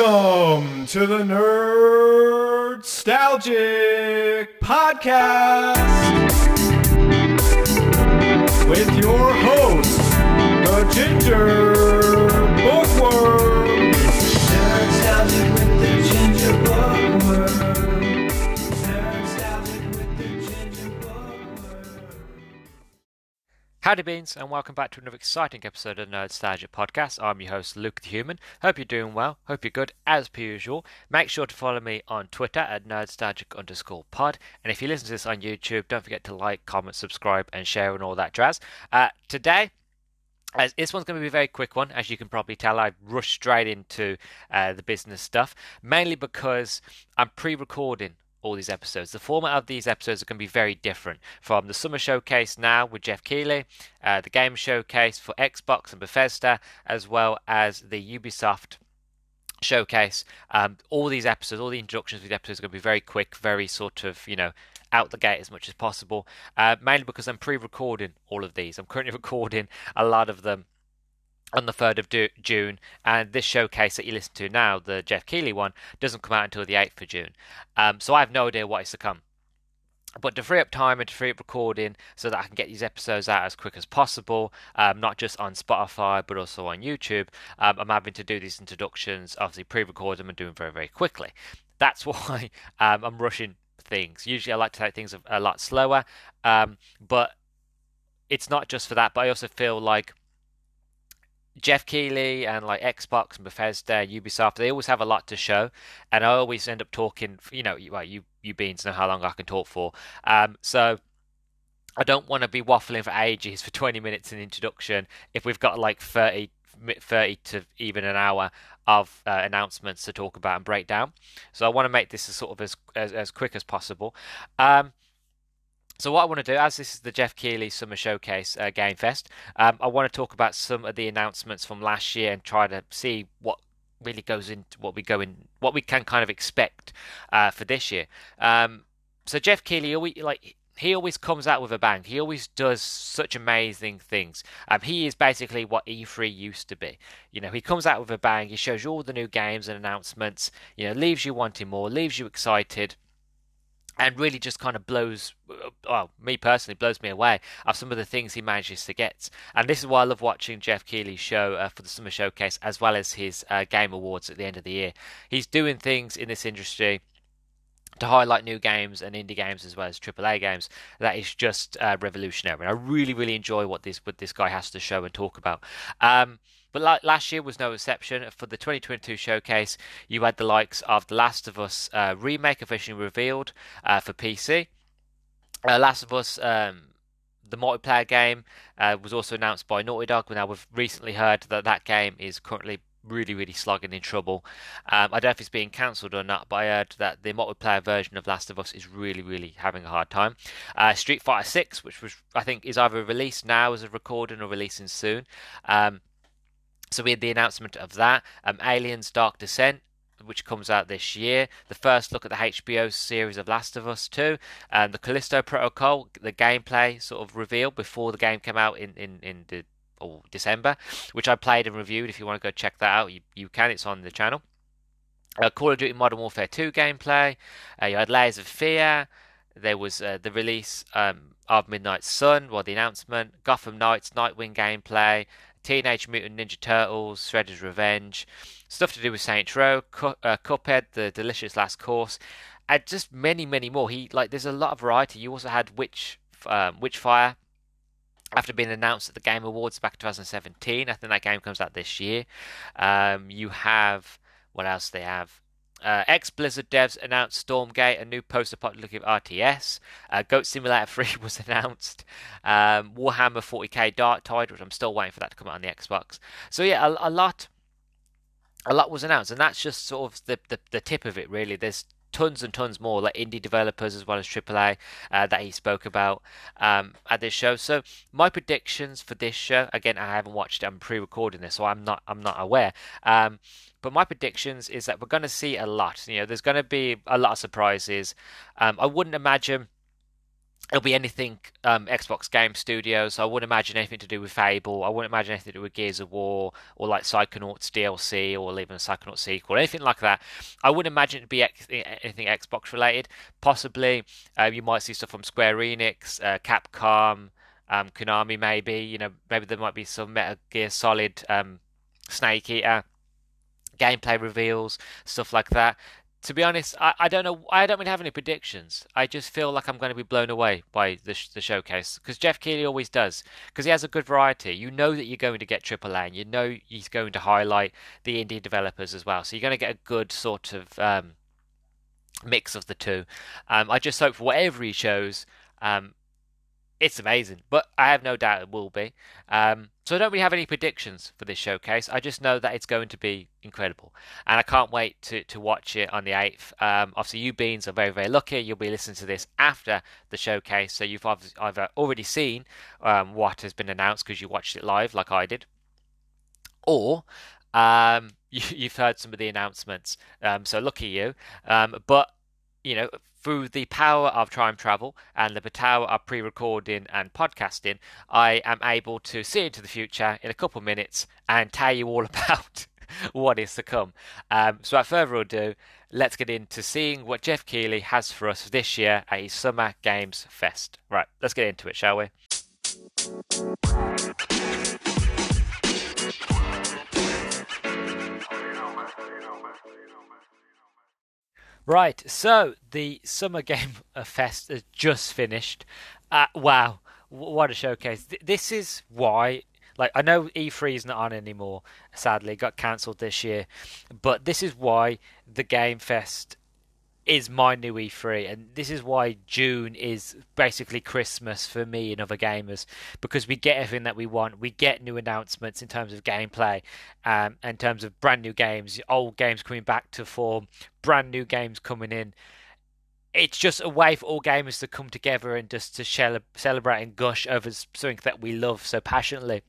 Welcome to the Nerdstalgic Podcast with your host, the Ginger Bookworm. Howdy beans, and welcome back to another exciting episode of Nerd Nostalgia Podcast. I'm your host, Luke the Human. Hope you're doing well. Hope you're good as per usual. Make sure to follow me on Twitter at nerdstalgic underscore pod. And if you listen to this on YouTube, don't forget to like, comment, subscribe, and share and all that jazz. Uh, today, as this one's going to be a very quick one, as you can probably tell. I rushed straight into uh, the business stuff, mainly because I'm pre-recording all these episodes. The format of these episodes are going to be very different from the summer showcase now with Geoff Keighley, uh, the game showcase for Xbox and Bethesda, as well as the Ubisoft showcase. Um, all these episodes, all the introductions of the episodes are going to be very quick, very sort of, you know, out the gate as much as possible. Uh, mainly because I'm pre-recording all of these. I'm currently recording a lot of them on the 3rd of Du- June, and this showcase that you listen to now, the Geoff Keighley one, doesn't come out until the 8th of June. Um, so I have no idea what is to come. But to free up time and to free up recording so that I can get these episodes out as quick as possible, um, not just on Spotify but also on YouTube, um, I'm having to do these introductions, obviously pre record them and do them very, very quickly. That's why um, I'm rushing things. Usually I like to take things a, lot slower, um, but it's not just for that, but I also feel like Geoff Keighley and like Xbox and Bethesda, Ubisoft, they always have a lot to show, and I always end up talking. You know, well, you you beans know how long I can talk for. Um, so I don't want to be waffling for ages for 20 minutes in introduction if we've got like 30, 30 to even an hour of uh, announcements to talk about and break down. So I want to make this as sort of as as, as quick as possible. Um, so what I want to do, as this is the Geoff Keighley Summer Showcase uh, Game Fest, um, I want to talk about some of the announcements from last year and try to see what really goes into what we go in, what we can kind of expect uh, for this year. Um, so Geoff Keighley, always, like he always comes out with a bang. He always does such amazing things. Um, he is basically what E3 used to be. You know, he comes out with a bang. He shows you all the new games and announcements. You know, leaves you wanting more, leaves you excited and really just kind of blows well me personally blows me away of some of the things he manages to get and this is why i love watching geoff keighley's show uh, for the summer showcase as well as his uh, game awards at the end of the year he's doing things in this industry to highlight new games and indie games as well as AAA games that is just uh, revolutionary. And I really, really enjoy what this what this guy has to show and talk about. Um, but like last year was no exception. For the 2022 showcase, you had the likes of The Last of Us uh, remake officially revealed uh, for PC. Uh, Last of Us, um, the multiplayer game, uh, was also announced by Naughty Dog. Now we've recently heard that that game is currently really, really slogging in trouble. Um, I don't know if it's being cancelled or not, but I heard that the multiplayer version of Last of Us is really, really having a hard time. Uh, Street Fighter 6, which was I think is either released now as a recording or releasing soon. Um, so we had the announcement of that. Um, Aliens Dark Descent, which comes out this year. The first look at the HBO series of Last of Us 2. And the Callisto Protocol, the gameplay sort of revealed before the game came out in, in, in the or December, which I played and reviewed. If you want to go check that out, you, you can. It's on the channel. Uh, Call of Duty Modern Warfare 2 gameplay. Uh, you had Layers of Fear. There was uh, the release um, of Midnight Sun, well, the announcement. Gotham Knights Nightwing gameplay. Teenage Mutant Ninja Turtles, Shredder's Revenge, stuff to do with Saints Row, Cu- uh, Cuphead, The Delicious Last Course, and just many, many more. He like there's a lot of variety. You also had Witch, um, Witchfire, after being announced at the Game Awards back in 2017. I think that game comes out this year. Um, you have what else they have? Uh, ex Blizzard devs announced Stormgate, a new post apocalyptic RTS. Uh, Goat Simulator 3 was announced. Um, Warhammer 40k Darktide, which I'm still waiting for that to come out on the Xbox. So, yeah, a, a lot. A lot was announced, and that's just sort of the, the, the tip of it, really. There's tons and tons more, like indie developers as well as AAA, uh, that he spoke about um, at this show. So my predictions for this show, again, I haven't watched it. I'm pre-recording this, so I'm not I'm not aware. Um, but my predictions is that we're going to see a lot. You know, there's going to be a lot of surprises. Um, I wouldn't imagine It'll be anything um, Xbox Game Studios. I wouldn't imagine anything to do with Fable. I wouldn't imagine anything to do with Gears of War or like Psychonauts DLC or even a Psychonauts sequel, anything like that. I wouldn't imagine it to be X- anything Xbox related. Possibly, uh, you might see stuff from Square Enix, uh, Capcom, um, Konami. Maybe you know, maybe there might be some Metal Gear Solid, um, Snake Eater gameplay reveals, stuff like that to be honest, I, I don't know. I don't really have any predictions. I just feel like I'm going to be blown away by the, sh- the showcase because Geoff Keighley always does because he has a good variety. You know that you're going to get AAA, and you know he's going to highlight the indie developers as well. So you're going to get a good sort of um, mix of the two. Um, I just hope for whatever he shows, um, it's amazing, but I have no doubt it will be. Um, so I don't really have any predictions for this showcase. I just know that it's going to be incredible, and I can't wait to, to watch it on the eighth. Um, obviously, you beans are very very lucky. You'll be listening to this after the showcase, so you've either already seen um, what has been announced because you watched it live, like I did, or um, you, have heard some of the announcements. Um, so lucky you. Um, but you know, through the power of time travel and the power of pre recording and podcasting, I am able to see into the future in a couple of minutes and tell you all about what is to come. Um, so, without further ado, let's get into seeing what Geoff Keighley has for us this year at his Summer Games Fest. Right, let's get into it, shall we? Right, so the Summer Game Fest has just finished. Uh, wow, what a showcase! This is why, like, I know E3 is not on anymore. Sadly, got cancelled this year, but this is why the Game Fest is my new E3, and this is why June is basically Christmas for me and other gamers because we get everything that we want. We get new announcements in terms of gameplay, um, in terms of brand new games, old games coming back to form, brand new games coming in. It's just a way for all gamers to come together and just to celebrate and gush over something that we love so passionately.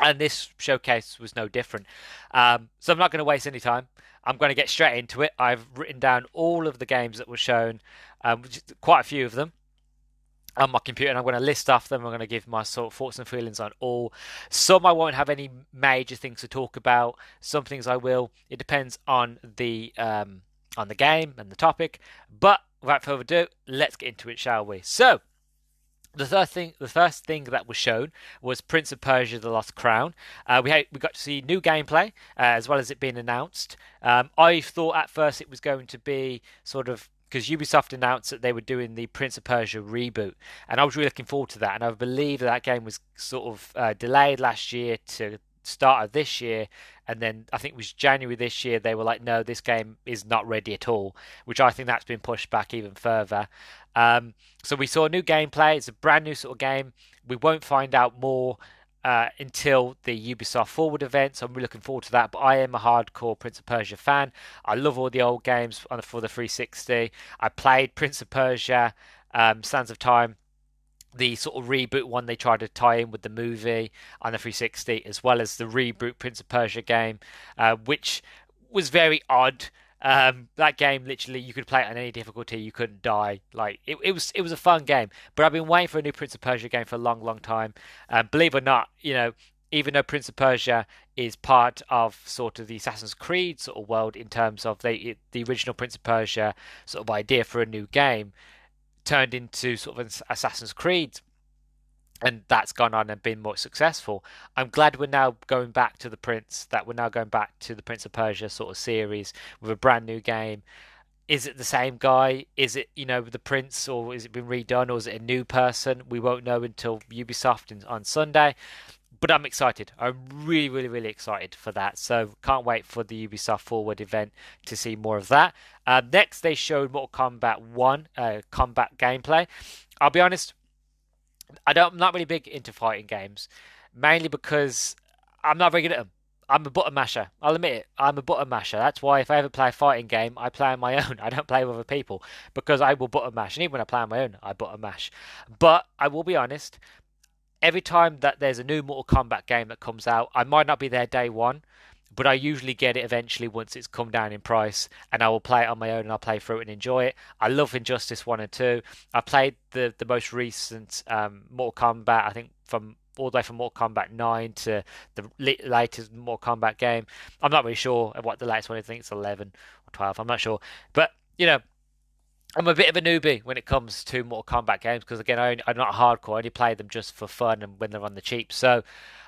And this showcase was no different. Um, so I'm not going to waste any time. I'm going to get straight into it. I've written down all of the games that were shown, um, quite a few of them, on my computer, and I'm going to list off them. I'm going to give my sort of thoughts and feelings on all. Some I won't have any major things to talk about. Some things I will. It depends on the um, on the game and the topic. But without further ado, let's get into it, shall we? So the first thing, the first thing that was shown was Prince of Persia: The Lost Crown. Uh, we had, we got to see new gameplay uh, as well as it being announced. Um, I thought at first it was going to be sort of because Ubisoft announced that they were doing the Prince of Persia reboot, and I was really looking forward to that. And I believe that, that game was sort of uh, delayed last year to start of this year, and then I think it was January this year they were like, no, this game is not ready at all, which I think that's been pushed back even further. Um, so we saw new gameplay. It's a brand new sort of game. We won't find out more uh, until the Ubisoft Forward event, so I'm really looking forward to that. But I am a hardcore Prince of Persia fan. I love all the old games for the 360. I played Prince of Persia, um, Sands of Time, the sort of reboot one they tried to tie in with the movie and the 360, as well as the reboot Prince of Persia game, uh, which was very odd um, that game literally you could play it on any difficulty, you couldn't die. Like it, it was it was a fun game. But I've been waiting for a new Prince of Persia game for a long, long time. Um, believe it or not, you know, even though Prince of Persia is part of sort of the Assassin's Creed sort of world in terms of the the original Prince of Persia sort of idea for a new game turned into sort of an Assassin's Creed and that's gone on and been more successful. I'm glad we're now going back to the Prince, that we're now going back to the Prince of Persia sort of series with a brand new game. Is it the same guy? Is it, you know, the Prince, or is it been redone, or is it a new person? We won't know until Ubisoft on Sunday. But I'm excited. I'm really, really, really excited for that. So can't wait for the Ubisoft Forward event to see more of that. Uh, next, they showed Mortal Kombat 1 uh, combat gameplay. I'll be honest, I don't. I'm not really big into fighting games, mainly because I'm not very good at them. I'm a button masher. I'll admit it. I'm a button masher. That's why if I ever play a fighting game, I play on my own. I don't play with other people because I will button mash. And even when I play on my own, I button mash. But I will be honest. Every time that there's a new Mortal Kombat game that comes out, I might not be there day one, but I usually get it eventually once it's come down in price, and I will play it on my own and I'll play through it and enjoy it. I love Injustice One and Two. I played the the most recent um, Mortal Kombat. I think from all the way from Mortal Kombat 9 to the latest Mortal Kombat game. I'm not really sure what the latest one is. I think it's 11 or 12. I'm not sure. But, you know, I'm a bit of a newbie when it comes to Mortal Kombat games because, again, I am not hardcore. I only play them just for fun and when they're on the cheap. So,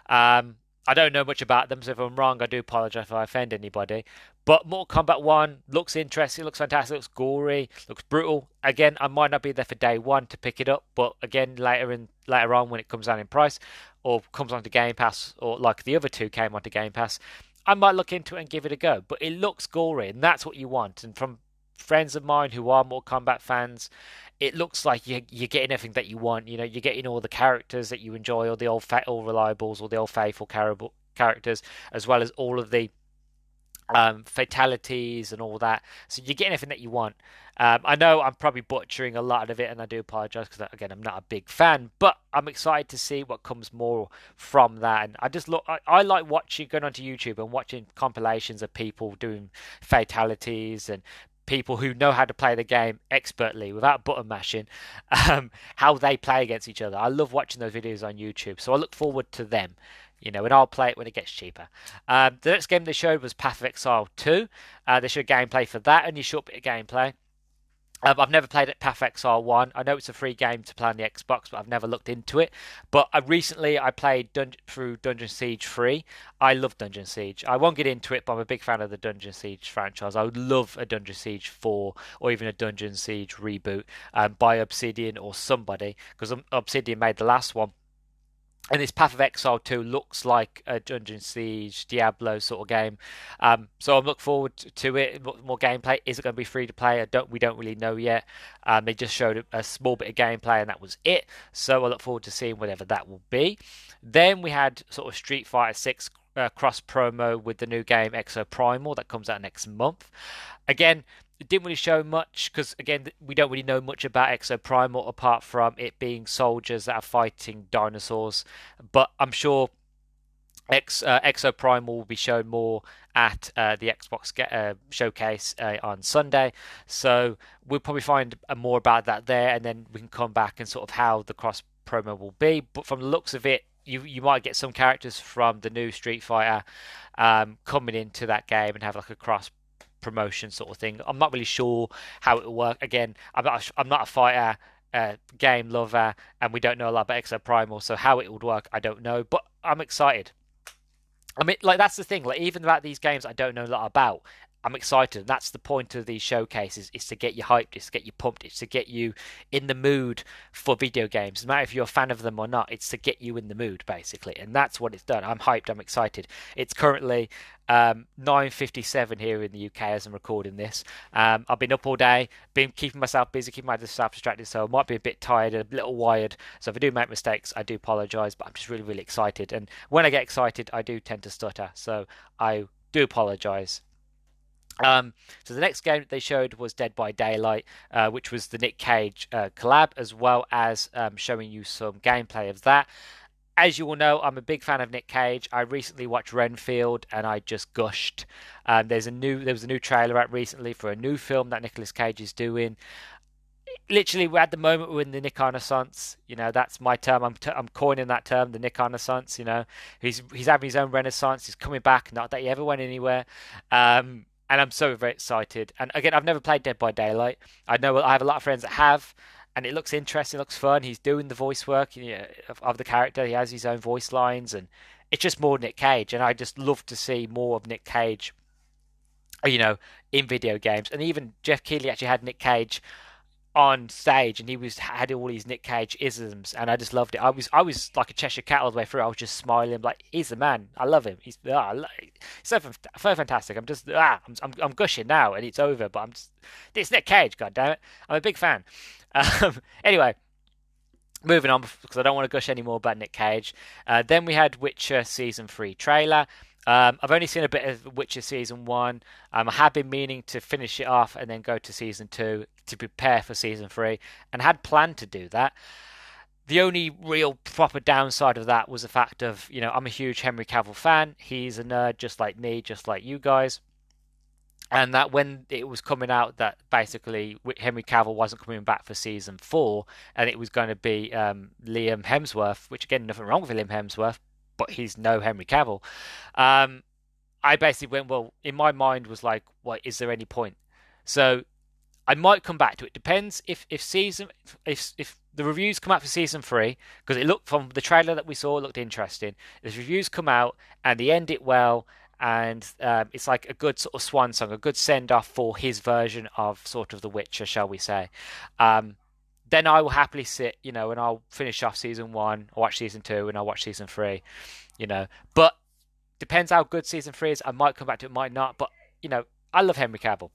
um, I don't know much about them, so if I'm wrong, I do apologize if I offend anybody. But Mortal Kombat 1 looks interesting, looks fantastic, looks gory, looks brutal. Again, I might not be there for day one to pick it up, but again, later in later on when it comes down in price or comes onto Game Pass, or like the other two came onto Game Pass, I might look into it and give it a go. But it looks gory, and that's what you want. And from friends of mine who are Mortal Kombat fans, it looks like you, you're getting everything that you want. You know, you're getting all the characters that you enjoy, all the old fa- all reliables, all the old faithful characters, as well as all of the um, fatalities and all that. So you're getting everything that you want. Um, I know I'm probably butchering a lot of it, and I do apologize because again I'm not a big fan, but I'm excited to see what comes more from that. And I just look, I, I like watching going onto YouTube and watching compilations of people doing fatalities and people who know how to play the game expertly without button mashing, um, how they play against each other. I love watching those videos on YouTube, so I look forward to them. You know, and I'll play it when it gets cheaper. Um, the next game they showed was Path of Exile 2. Uh, they showed gameplay for that, only short bit of gameplay. Um, I've never played it Path of Exile one. I know it's a free game to play on the Xbox, but I've never looked into it. But I, recently I played Dun- through Dungeon Siege free. I love Dungeon Siege. I won't get into it, but I'm a big fan of the Dungeon Siege franchise. I would love a Dungeon Siege four or even a Dungeon Siege reboot um, by Obsidian or somebody because Obsidian made the last one and this Path of Exile 2 looks like a Dungeon Siege, Diablo sort of game. Um, so I'm looking forward to it. More gameplay. Is it going to be free to play? I don't. We don't really know yet. Um, they just showed a, small bit of gameplay, and that was it. So I look forward to seeing whatever that will be. Then we had sort of Street Fighter 6 uh, cross promo with the new game Exoprimal that comes out next month. Again, it didn't really show much because again we don't really know much about Exoprimal apart from it being soldiers that are fighting dinosaurs. But I'm sure X uh, Exoprimal will be shown more at uh, the Xbox uh, showcase uh, on Sunday. So we'll probably find more about that there, and then we can come back and sort of how the cross promo will be. But from the looks of it, you you might get some characters from the new Street Fighter um, coming into that game and have like a cross promotion sort of thing. I'm not really sure how it will work. Again, I'm not a, I'm not a fighter uh, game lover, and we don't know a lot about Exoprimal, so how it would work, I don't know. But I'm excited. I mean, like that's the thing. Like even about these games, I don't know a lot about. I'm excited. And that's the point of these showcases: is to get you hyped, is to get you pumped, it's to get you in the mood for video games. No matter if you're a fan of them or not, it's to get you in the mood, basically. And that's what it's done. I'm hyped. I'm excited. It's currently um, 9:57 here in the UK as I'm recording this. Um, I've been up all day, been keeping myself busy, keeping myself distracted, so I might be a bit tired, a little wired. So if I do make mistakes, I do apologise. But I'm just really, really excited. And when I get excited, I do tend to stutter. So I do apologise. Um, so the next game they showed was Dead by Daylight, uh, which was the Nick Cage uh, collab, as well as um, showing you some gameplay of that. As you all know, I'm a big fan of Nick Cage. I recently watched Renfield, and I just gushed. Um, there's a new there was a new trailer out recently for a new film that Nicolas Cage is doing. Literally, we're at the moment we're in the Nick Renaissance. You know, that's my term. I'm t- I'm coining that term, the Nick Renaissance. You know, he's he's having his own renaissance. He's coming back. Not that he ever went anywhere. Um, and I'm so very excited. And again, I've never played Dead by Daylight. I know I have a lot of friends that have, and it looks interesting, looks fun. He's doing the voice work you know, of, of, the character. He has his own voice lines, and it's just more Nick Cage. And I just love to see more of Nick Cage, you know, in video games. And even Geoff Keighley actually had Nick Cage on stage and he was had all these Nick Cage isms and I just loved it. I was I was like a Cheshire cat all the way through. I was just smiling like he's the man. I love him. He's ah, so so fantastic. I'm just ah I'm, I'm, I'm gushing now and it's over. But I'm just it's Nick Cage. God damn it. I'm a big fan. Um, anyway. Moving on because I don't want to gush any more about Nick Cage. Uh, then we had Witcher season three trailer. Um, I've only seen a bit of Witcher season one. Um, I have been meaning to finish it off and then go to season two to prepare for season three, and had planned to do that. the only real proper downside of that was the fact of, you know, I'm a huge Henry Cavill fan. He's a nerd just like me, just like you guys. And that when it was coming out that basically Henry Cavill wasn't coming back for season four, and it was going to be um, Liam Hemsworth, which again, nothing wrong with Liam Hemsworth, but he's no Henry Cavill. Um, I basically went, well, in my mind was like, what is there any point? So I might come back to it. Depends if if season if if the reviews come out for season three because it looked from the trailer that we saw looked interesting. If reviews come out and they end it well and um, it's like a good sort of swan song, a good send off for his version of sort of The Witcher, shall we say? Um, then I will happily sit, you know, and I'll finish off season one, I'll watch season two, and I'll watch season three, you know. But depends how good season three is. I might come back to it, might not. But you know, I love Henry Cavill.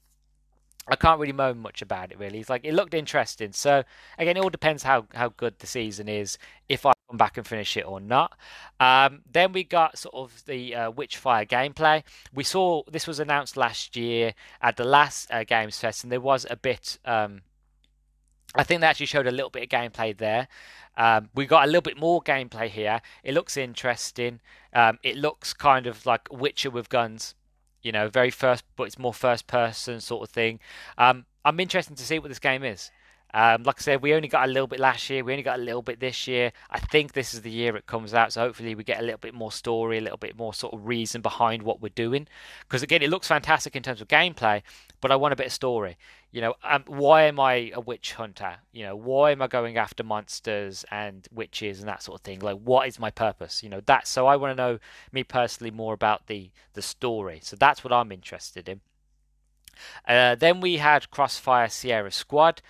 I can't really moan much about it really. It's like it looked interesting. So again, it all depends how how good the season is. If I come back and finish it or not. Um, then we got sort of the uh, Witchfire gameplay. We saw this was announced last year at the last uh, Games Fest, and there was a bit. Um, I think they actually showed a little bit of gameplay there. Um, we got a little bit more gameplay here. It looks interesting. Um, it looks kind of like Witcher with guns you know, very first, but it's more first person sort of thing. Um, I'm interested to see what this game is. Um, like I said, we only got a little bit last year. We only got a little bit this year. I think this is the year it comes out. So hopefully we get a little bit more story, a little bit more sort of reason behind what we're doing. Because again, it looks fantastic in terms of gameplay, but I want a bit of story. You know, um, why am I a witch hunter? You know, why am I going after monsters and witches and that sort of thing? Like, what is my purpose? You know, that. So I want to know me personally more about the the story. So that's what I'm interested in. Uh, then we had Crossfire Sierra Squad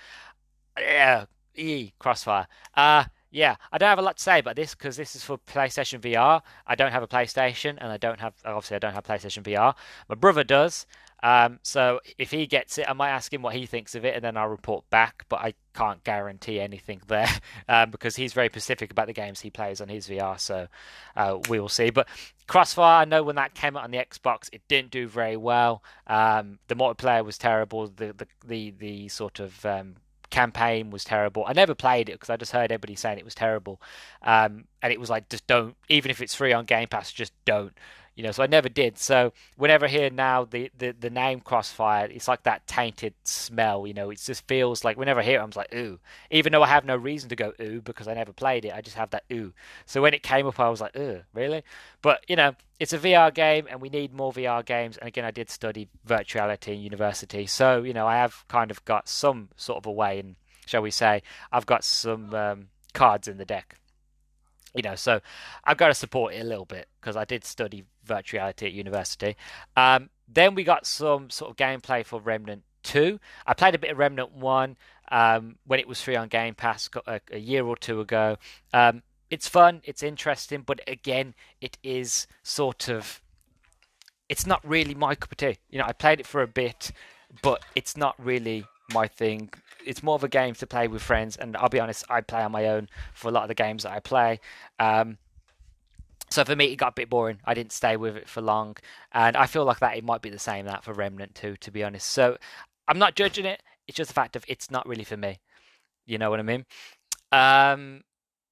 yeah, e Crossfire. Uh yeah, I don't have a lot to say about this because this is for PlayStation VR. I don't have a PlayStation, and I don't have obviously I don't have PlayStation VR. My brother does. Um, so if he gets it, I might ask him what he thinks of it, and then I'll report back. But I can't guarantee anything there um, because he's very specific about the games he plays on his VR. So uh, we will see. But Crossfire, I know when that came out on the Xbox, it didn't do very well. Um, the multiplayer was terrible. The the the, the sort of um, campaign was terrible. I never played it because I just heard everybody saying it was terrible, um, and it was like just don't. Even if it's free on Game Pass, just don't you know so i never did. So whenever i hear now the, the the name crossfire it's like that tainted smell you know it just feels like whenever i hear it i'm like ooh even though i have no reason to go ooh because i never played it i just have that ooh. So when it came up i was like ooh really? But you know it's a vr game and we need more vr games. And again i did study virtuality in university. So you know i have kind of got some sort of a way and shall we say i've got some um, cards in the deck. You know, so I've got to support it a little bit because I did study virtuality at university. Um, then we got some sort of gameplay for Remnant 2. I played a bit of Remnant 1 um, when it was free on Game Pass a, a year or two ago. Um, it's fun, it's interesting, but again, it is sort of. It's not really my cup of tea. You know, I played it for a bit, but it's not really my thing. It's more of a game to play with friends, and I'll be honest, I play on my own for a lot of the games that I play. Um, so for me, it got a bit boring. I didn't stay with it for long, and I feel like that it might be the same that for Remnant too, to be honest. So I'm not judging it. It's just the fact of it's not really for me. You know what I mean? Um,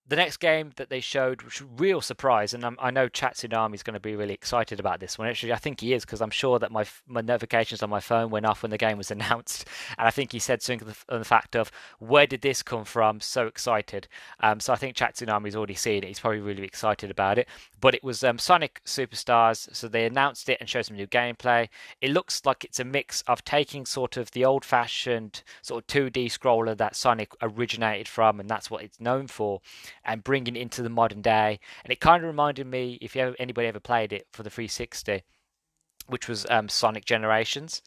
the next game that they showed, which real surprise, and I'm, i know Chat is going to be really excited about this one. Actually, I think he is because I'm sure that my my notifications on my phone went off when the game was announced, and I think he said something on the fact of where did this come from? So excited. Um, so I think Chat Tsunami's already seen it. He's probably really excited about it. But it was um, Sonic Superstars, so they announced it and showed some new gameplay. It looks like it's a mix of taking sort of the old-fashioned sort of 2D scroller that Sonic originated from, and that's what it's known for and bringing it into the modern day. And it kind of reminded me, if you ever, anybody ever played it for the 360, which was um, Sonic Generations.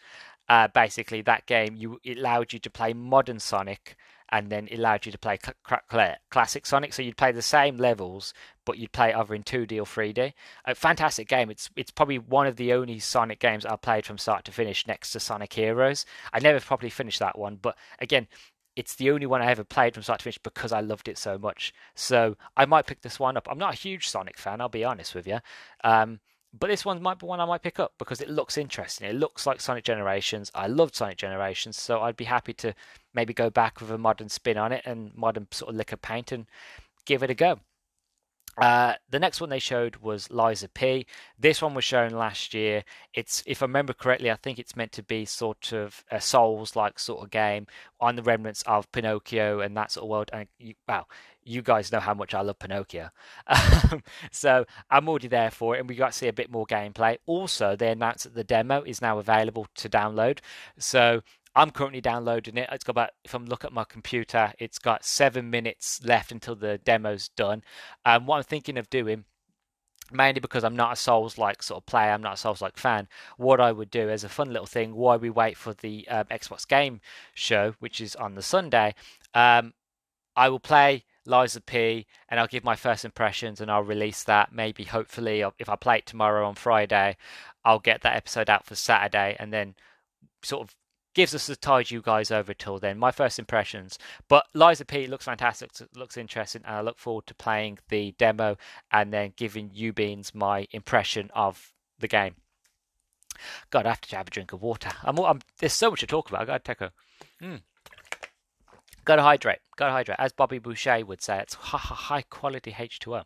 Uh, basically, that game you it allowed you to play modern Sonic, and then it allowed you to play cl- cl- classic Sonic. So you'd play the same levels, but you'd play either in 2D or 3D. A fantastic game. It's it's probably one of the only Sonic games I've played from start to finish, next to Sonic Heroes. I never properly finished that one, but again, it's the only one I ever played from start to finish because I loved it so much. So I might pick this one up. I'm not a huge Sonic fan, I'll be honest with you. Um, but this one might be one I might pick up because it looks interesting. It looks like Sonic Generations. I loved Sonic Generations, so I'd be happy to maybe go back with a modern spin on it and modern sort of lick of paint and give it a go. Uh, the next one they showed was of P. This one was shown last year. It's, if I remember correctly, I think it's meant to be sort of a Souls-like sort of game on the remnants of Pinocchio and that sort of world. And you, wow, you guys know how much I love Pinocchio, so I'm already there for it. And we got to see a bit more gameplay. Also, they announced that the demo is now available to download. So I'm currently downloading it. It's got about, if I'm looking at my computer, it's got seven minutes left until the demo's done. Um, what I'm thinking of doing, mainly because I'm not a Souls like sort of player, I'm not a Souls like fan, what I would do as a fun little thing while we wait for the um, Xbox Game Show, which is on the Sunday, um, I will play Lies of P and I'll give my first impressions and I'll release that. Maybe, hopefully, if I play it tomorrow on Friday, I'll get that episode out for Saturday and then sort of gives us to tide you guys over till then. My first impressions, but of P looks fantastic, looks interesting, and I look forward to playing the demo and then giving you beans my impression of the game. God, I have to have a drink of water. I'm, I'm there's so much to talk about. I got to take a. Mm. Got to hydrate. Got to hydrate. As Bobby Boucher would say, it's high quality H2O.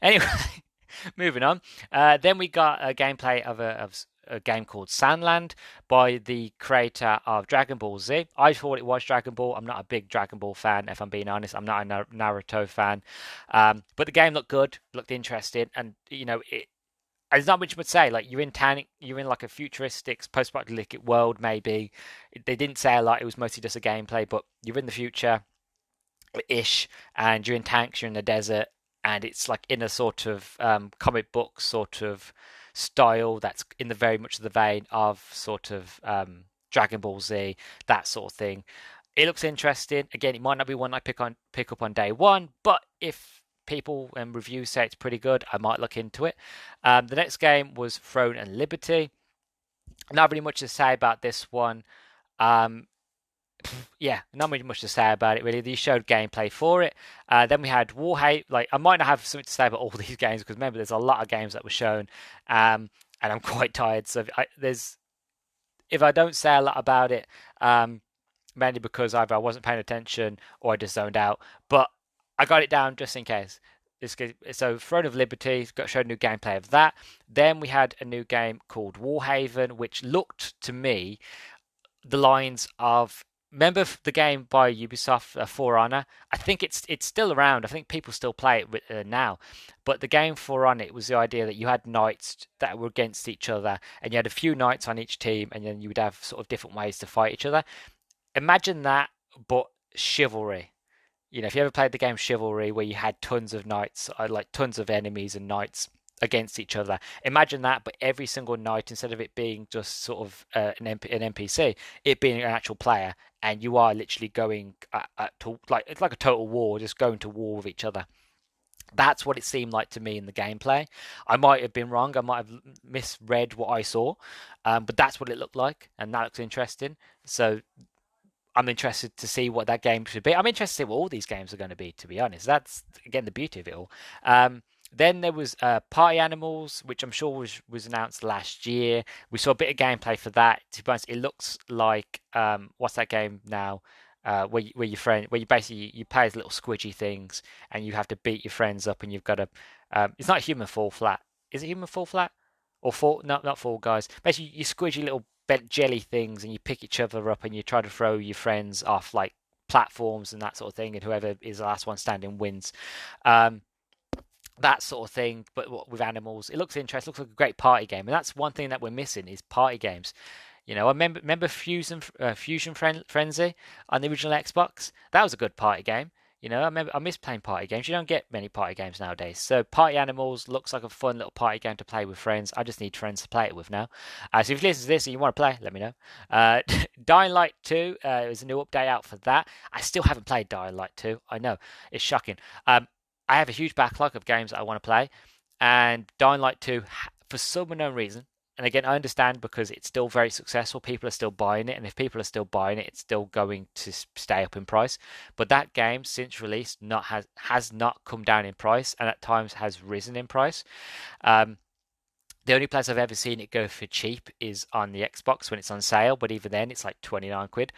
Anyway, moving on. Uh, then we got a gameplay of a, of a game called Sandland by the creator of Dragon Ball Z. I thought it was Dragon Ball. I'm not a big Dragon Ball fan, if I'm being honest. I'm not a Naruto fan. Um, but the game looked good, looked interesting, and you know, it, there's not much to say. Like you're in town, you're in like a futuristic post-apocalyptic world. Maybe they didn't say a lot. It was mostly just a gameplay, but you're in the future, ish, and you're in tanks. You're in the desert, and it's like in a sort of um, comic book sort of style that's in the very much of the vein of sort of um, Dragon Ball Z, that sort of thing. It looks interesting. Again, it might not be one I pick on pick up on day one, but if people and reviews say it's pretty good, I might look into it. Um, the next game was Throne and Liberty. Not really much to say about this one. Um, yeah, not really much to say about it really. They showed gameplay for it. Uh, then we had Warhaven. Like I might not have something to say about all these games because remember, there's a lot of games that were shown, um, and I'm quite tired. So I, there's if I don't say a lot about it, um, mainly because either I wasn't paying attention or I just zoned out. But I got it down just in case. So Throne of Liberty got showed new gameplay of that. Then we had a new game called Warhaven, which looked to me the lines of remember the game by Ubisoft, uh, For Honor? I think it's it's still around. I think people still play it with, uh, now. But the game For Honor, it was the idea that you had knights that were against each other, and you had a few knights on each team, and then you would have sort of different ways to fight each other. Imagine that, but chivalry. You know, if you ever played the game Chivalry, where you had tons of knights, uh, like tons of enemies and knights against each other. Imagine that, but every single night, instead of it being just sort of uh, an, MP, an NPC, it being an actual player, and you are literally going at, at to, like it's like a total war, just going to war with each other. That's what it seemed like to me in the gameplay. I might have been wrong. I might have misread what I saw, um, but that's what it looked like, and that looks interesting. So I'm interested to see what that game should be. I'm interested to see what all these games are going to be. To be honest, that's again the beauty of it all. Um, then there was uh, Party Animals, which I'm sure was was announced last year. We saw a bit of gameplay for that. To be honest, it looks like um, what's that game now? Uh, where you, where your friend where you basically you play as little squidgy things and you have to beat your friends up and you've got to. Um, it's not human fall flat. Is it human fall flat or fall? No, not fall guys. Basically, you squidgy little jelly things and you pick each other up and you try to throw your friends off like platforms and that sort of thing and whoever is the last one standing wins. Um, that sort of thing, but with animals. It looks interesting. Looks like a great party game, and that's one thing that we're missing is party games. You know, I remember remember Fusion uh, Fusion Frenzy on the original Xbox. That was a good party game. You know, I remember I miss playing party games. You don't get many party games nowadays. So Party Animals looks like a fun little party game to play with friends. I just need friends to play it with now. Uh, so if you listen to this and you want to play, let me know. Uh, Dying Light 2, uh, there's a new update out for that. I still haven't played Dying Light 2. I know it's shocking. Um, I have a huge backlog of games that I want to play, and Dying Light 2, for some unknown reason, and again, I understand because it's still very successful. People are still buying it, and if people are still buying it, it's still going to stay up in price. But that game, since release, not has has not come down in price, and at times has risen in price. Um, the only place I've ever seen it go for cheap is on the Xbox when it's on sale, but even then, it's like twenty nine quid.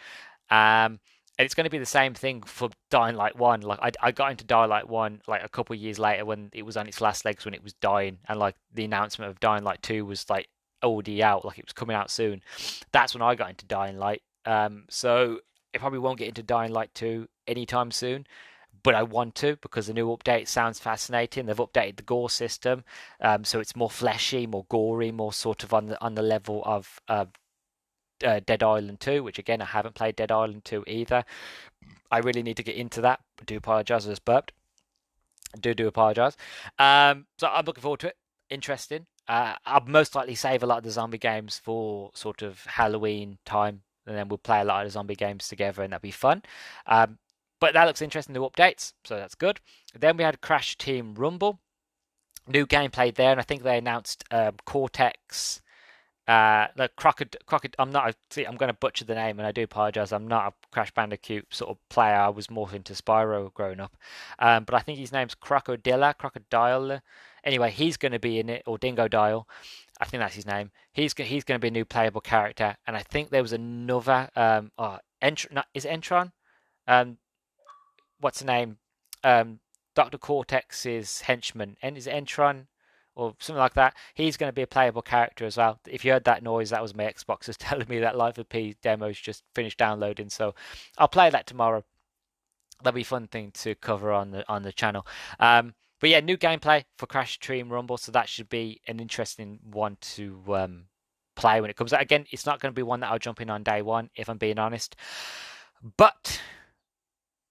Um, and it's going to be the same thing for Dying Light One. Like I, I got into Dying Light One like a couple years later when it was on its last legs when it was dying, and like the announcement of Dying Light Two was like already out, like it was coming out soon. That's when I got into Dying Light. Um, so it probably won't get into Dying Light Two anytime soon. But I want to because the new update sounds fascinating. They've updated the gore system, um, so it's more fleshy, more gory, more sort of on the on the level of uh, uh, Dead Island 2, which again, I haven't played Dead Island 2 either. I really need to get into that. I do apologise, I was burped. I do do apologise. Um, so I'm looking forward to it. Interesting. Uh, I'll most likely save a lot of the zombie games for sort of Halloween time, and then we'll play a lot of the zombie games together, and that'll be fun. Um, but that looks interesting, new updates, so that's good. Then we had Crash Team Rumble. New gameplay there, and I think they announced um, Cortex uh, the crocod, crocod. I'm not. See, I'm going to butcher the name, and I do apologize. I'm not a Crash Bandicoot sort of player. I was more into Spyro growing up, um, but I think his name's Crocodilla, Crocodile. Anyway, he's going to be in it, or Dingodile. I think that's his name. He's he's going to be a new playable character, and I think there was another. Um, oh, is Entron? Um, what's the name? Um, Doctor Cortex's henchman, and is Entron? Or something like that. He's going to be a playable character as well. If you heard that noise, that was my Xbox just telling me that Lies of P demo's just finished downloading. So I'll play that tomorrow. That'll be a fun thing to cover on the on the channel. Um, but yeah, new gameplay for Crash Team Rumble, so that should be an interesting one to um, play when it comes out. Again, it's not going to be one that I'll jump in on day one, if I'm being honest. But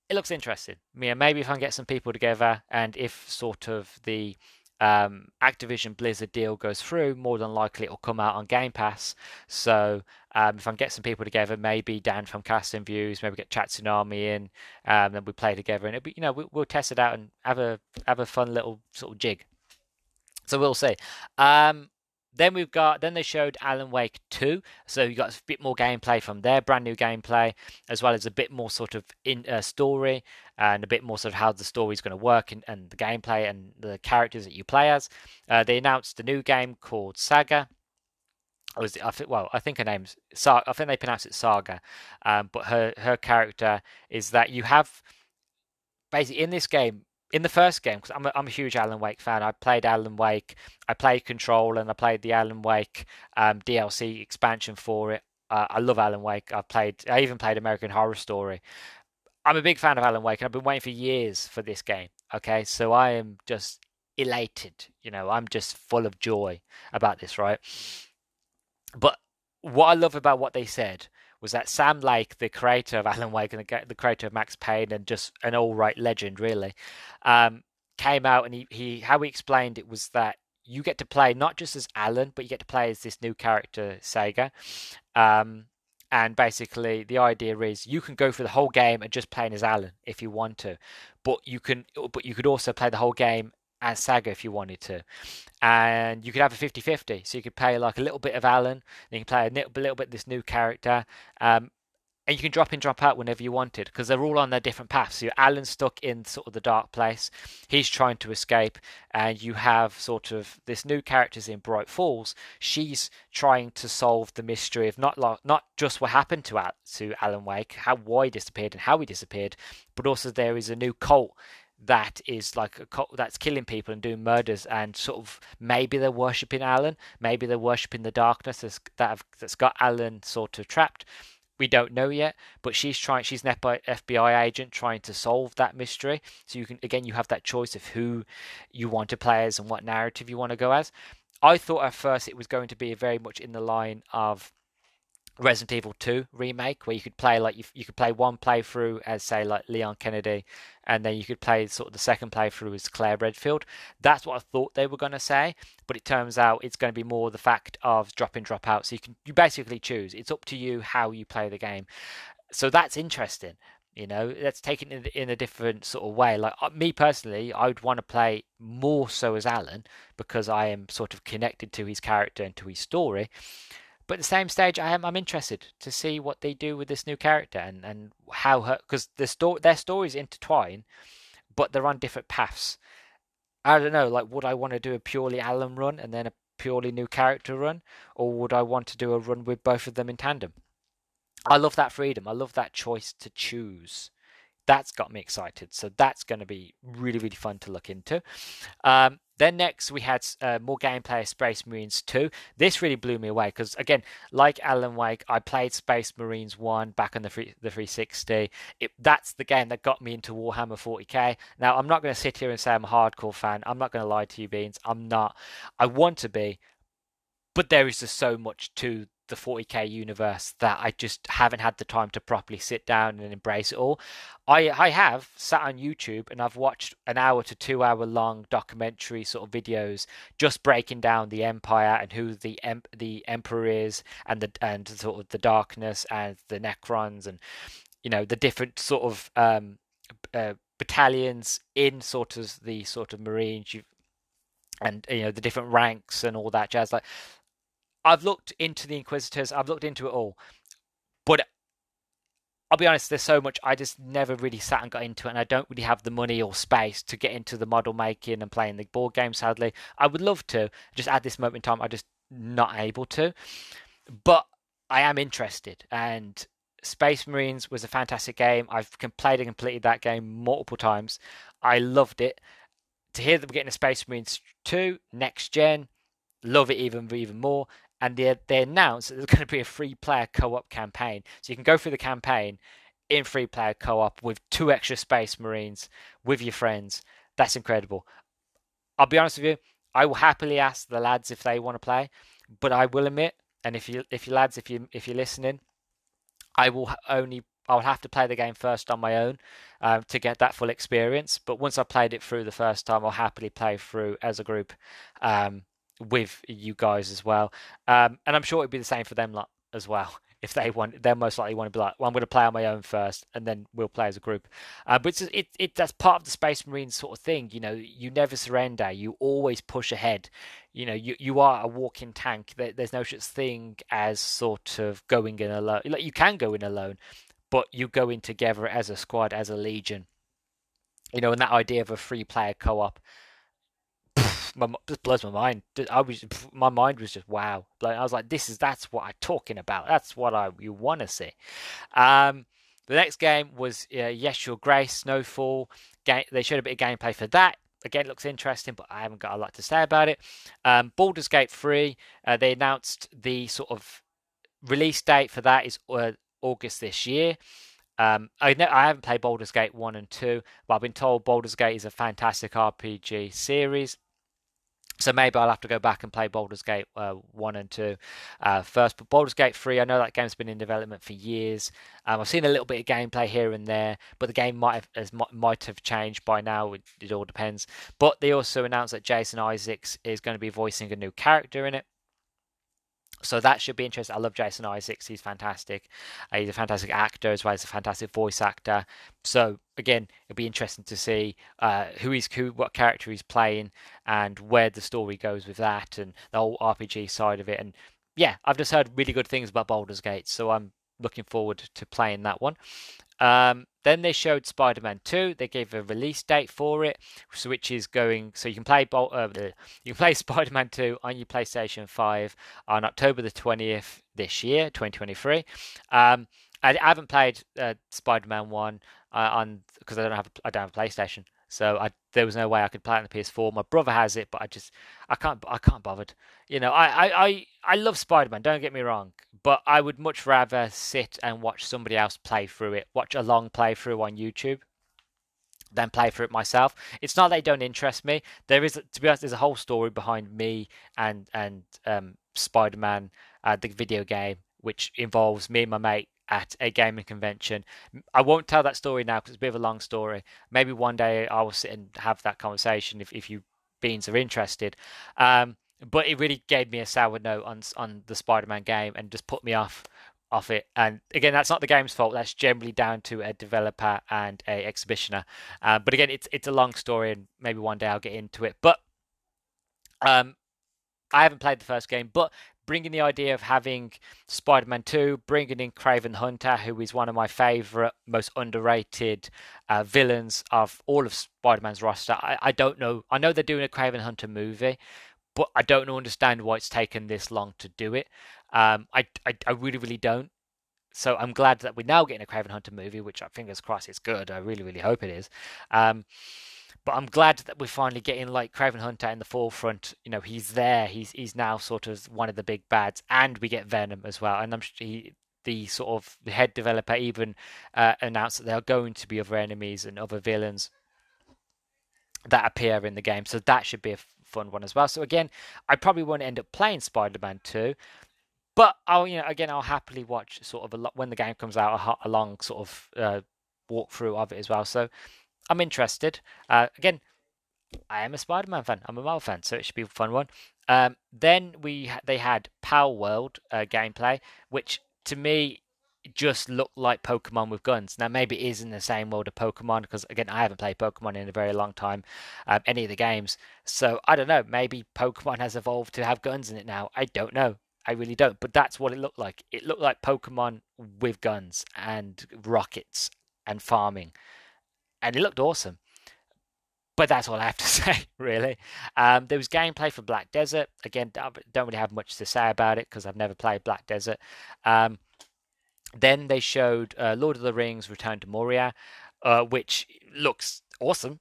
it looks interesting. Yeah, maybe if I can get some people together, and if sort of the um, Activision Blizzard deal goes through, more than likely it'll come out on Game Pass. So um, if I can get some people together, maybe Dan from Casting Views, maybe get Chat Tsunami in, um, then we play together, and it'll be, you know we, will test it out and have a have a fun little sort of jig. So we'll see. Um, then we've got then they showed Alan Wake 2, so you got a bit more gameplay from their brand new gameplay, as well as a bit more sort of in uh, story and a bit more sort of how the story is going to work and, and the gameplay and the characters that you play as. Uh, they announced a new game called Saga. Was I think well, I think her name's I think they pronounce it Saga, um, but her her character is that you have basically in this game in the first game, because I'm a, I'm a huge Alan Wake fan, I played Alan Wake, I played Control, and I played the Alan Wake um, DLC expansion for it. Uh, I love Alan Wake. I've played, I even played American Horror Story. I'm a big fan of Alan Wake, and I've been waiting for years for this game. Okay, so I am just elated. You know, I'm just full of joy about this, right? But what I love about what they said was that Sam Lake, the creator of Alan Wake and the, creator of Max Payne and just an all right legend, really, um, came out and he, he how he explained it was that you get to play not just as Alan, but you get to play as this new character, Saga. Um, and basically, the idea is you can go for the whole game and just playing as Alan if you want to, but you can, but you could also play the whole game as Saga if you wanted to. And you could have a 50 50. So you could play like a little bit of Alan, then you can play a little, little bit of this new character. Um, and you can drop in, drop out whenever you wanted because they're all on their different paths. So Alan's stuck in sort of the dark place. He's trying to escape, and you have sort of this new characters in Bright Falls. She's trying to solve the mystery of not not just what happened to to Alan Wake, how why he disappeared and how he disappeared, but also there is a new cult that is like a cult that's killing people and doing murders and sort of maybe they're worshipping Alan, maybe they're worshipping the darkness that's, that have, that's got Alan sort of trapped. We don't know yet, but she's trying. She's an FBI agent trying to solve that mystery. So you can again, you have that choice of who you want to play as and what narrative you want to go as. I thought at first it was going to be very much in the line of Resident Evil 2 remake where you could play like you, you could play one playthrough as say like Leon Kennedy and then you could play sort of the second playthrough as Claire Redfield. That's what I thought they were going to say, but it turns out it's going to be more the fact of drop in drop out so you can you basically choose. It's up to you how you play the game. So that's interesting. You know, let's take it in, in a different sort of way. Like uh, me personally, I would want to play more so as Alan because I am sort of connected to his character and to his story. But at the same stage, I am I'm interested to see what they do with this new character and and how her because the story their stories intertwine, but they're on different paths. I don't know. Like, would I want to do a purely Alan run and then a purely new character run, or would I want to do a run with both of them in tandem? I love that freedom. I love that choice to choose. That's got me excited. So that's going to be really, really fun to look into. Um, then next we had uh, more gameplay of Space Marines 2. This really blew me away because again, like Alan Wake, I played Space Marines 1 back on the free, the 360. It, that's the game that got me into Warhammer 40k. Now I'm not going to sit here and say I'm a hardcore fan. I'm not going to lie to you, Beans. I'm not. I want to be, but there is just so much to the 40k universe that I just haven't had the time to properly sit down and embrace it all. I I have sat on YouTube and I've watched an hour to two hour long documentary sort of videos just breaking down the empire and who the em- the emperor is and the and sort of the darkness and the necrons and you know the different sort of um, uh, battalions in sort of the sort of marines you and you know the different ranks and all that jazz like I've looked into the Inquisitors, I've looked into it all, but I'll be honest, there's so much I just never really sat and got into it, and I don't really have the money or space to get into the model making and playing the board game. Sadly, I would love to, just at this moment in time, I just not able to, but I am interested. And Space Marines was a fantastic game. I've played and completed that game multiple times. I loved it. To hear that we're getting a Space Marines 2 next gen, love it even even more and they they announced that there's going to be a free player co-op campaign. So you can go through the campaign in free player co-op with two extra Space Marines with your friends. That's incredible. I'll be honest with you, I will happily ask the lads if they want to play, but I will admit, and if you if you lads if you if you're listening, I will only I'll have to play the game first on my own um, to get that full experience. But once I played it through the first time, I'll happily play through as a group. Um, with you guys as well. Um, and I'm sure it'd be the same for them lot as well. If they want, they'll most likely want to be like, well, I'm going to play on my own first, and then we'll play as a group. Uh, but it, it that's part of the Space Marines sort of thing. You know, you never surrender. You always push ahead. You know, you you are a walking tank. There, there's no such thing as sort of going in alone. Like you can go in alone, but you go in together as a squad, as a legion. You know, and that idea of a free player co-op my just blows my mind. I was my mind was just wow. Like I was like, this is that's what I'm talking about. That's what I you want to see. Um, the next game was uh, Yes Your Grace Snowfall. Game, they showed a bit of gameplay for that. Again, looks interesting, but I haven't got a lot to say about it. Um, Baldur's Gate 3, uh, they announced the sort of release date for that is uh, August this year. Um, I, know, I haven't played Baldur's Gate 1 and 2, but I've been told Baldur's Gate is a fantastic RPG series. So maybe I'll have to go back and play Baldur's Gate uh, 1 and 2 uh, first. But Baldur's Gate 3, I know that game's been in development for years. Um, I've seen a little bit of gameplay here and there, but the game might have, has, might have changed by now. It, it all depends. But they also announced that Jason Isaacs is going to be voicing a new character in it so that should be interesting. I love Jason Isaacs; he's fantastic. Uh, he's a fantastic actor as well as a fantastic voice actor. So again, it'll be interesting to see uh, who he's who, what character he's playing, and where the story goes with that, and the whole RPG side of it. And yeah, I've just heard really good things about Baldur's Gate, so I'm looking forward to playing that one. Um, then they showed Spider-Man 2. They gave a release date for it, which is going so you can play uh, you can play Spider-Man 2 on your PlayStation 5 on October the 20th this year, 2023. Um, I, I, haven't played uh, Spider-Man 1 uh, on because I don't have I don't have a PlayStation. So I, there was no way I could play it on the PS4. My brother has it, but I just I can't I can't bothered. You know, I I I, I love Spider Man. Don't get me wrong, but I would much rather sit and watch somebody else play through it, watch a long playthrough on YouTube, than play through it myself. It's not that they don't interest me. There is, to be honest, there's a whole story behind me and and um, Spider Man, uh, the video game, which involves me and my mate at a gaming convention. I won't tell that story now because it's a bit of a long story. Maybe one day I will sit and have that conversation if, if you beans are interested. Um, but it really gave me a sour note on on the Spider-Man game and just put me off off it. And again, that's not the game's fault. That's generally down to a developer and a exhibitioner. Uh, but again, it's it's a long story, and maybe one day I'll get into it. But um, I haven't played the first game, but bringing the idea of having Spider-Man 2, bringing in Kraven Hunter, who is one of my favorite, most underrated uh, villains of all of Spider-Man's roster. I, I don't know. I know they're doing a Kraven Hunter movie, but I don't understand why it's taken this long to do it. Um, I, I, I really, really don't. so I'm glad that we're now getting a Kraven Hunter movie, which I fingers crossed is good. I really, really hope it is. Um, but I'm glad that we're finally getting like Kraven Hunter in the forefront. You know, he's there. He's he's now sort of one of the big bads, and we get Venom as well. And I'm he, the sort of head developer even uh, announced that there are going to be other enemies and other villains that appear in the game. So that should be a fun one as well. So again, I probably won't end up playing Spider-Man 2, but I'll you know again I'll happily watch sort of a lot when the game comes out a, a long sort of uh, walkthrough of it as well. So I'm interested. Uh, again, I am a Spider-Man fan. I'm a Marvel fan, so it should be a fun one. Um, then we they had Palworld uh, gameplay, which to me just looked like Pokemon with guns. Now maybe it is in the same world of Pokemon because again I haven't played Pokemon in a very long time, um, any of the games. So I don't know. Maybe Pokemon has evolved to have guns in it now. I don't know. I really don't. But that's what it looked like. It looked like Pokemon with guns and rockets and farming, and it looked awesome. But that's all I have to say, really. Um, there was gameplay for Black Desert. Again, don't really have much to say about it because I've never played Black Desert. Um, then they showed uh, Lord of the Rings Return to Moria, uh, which looks awesome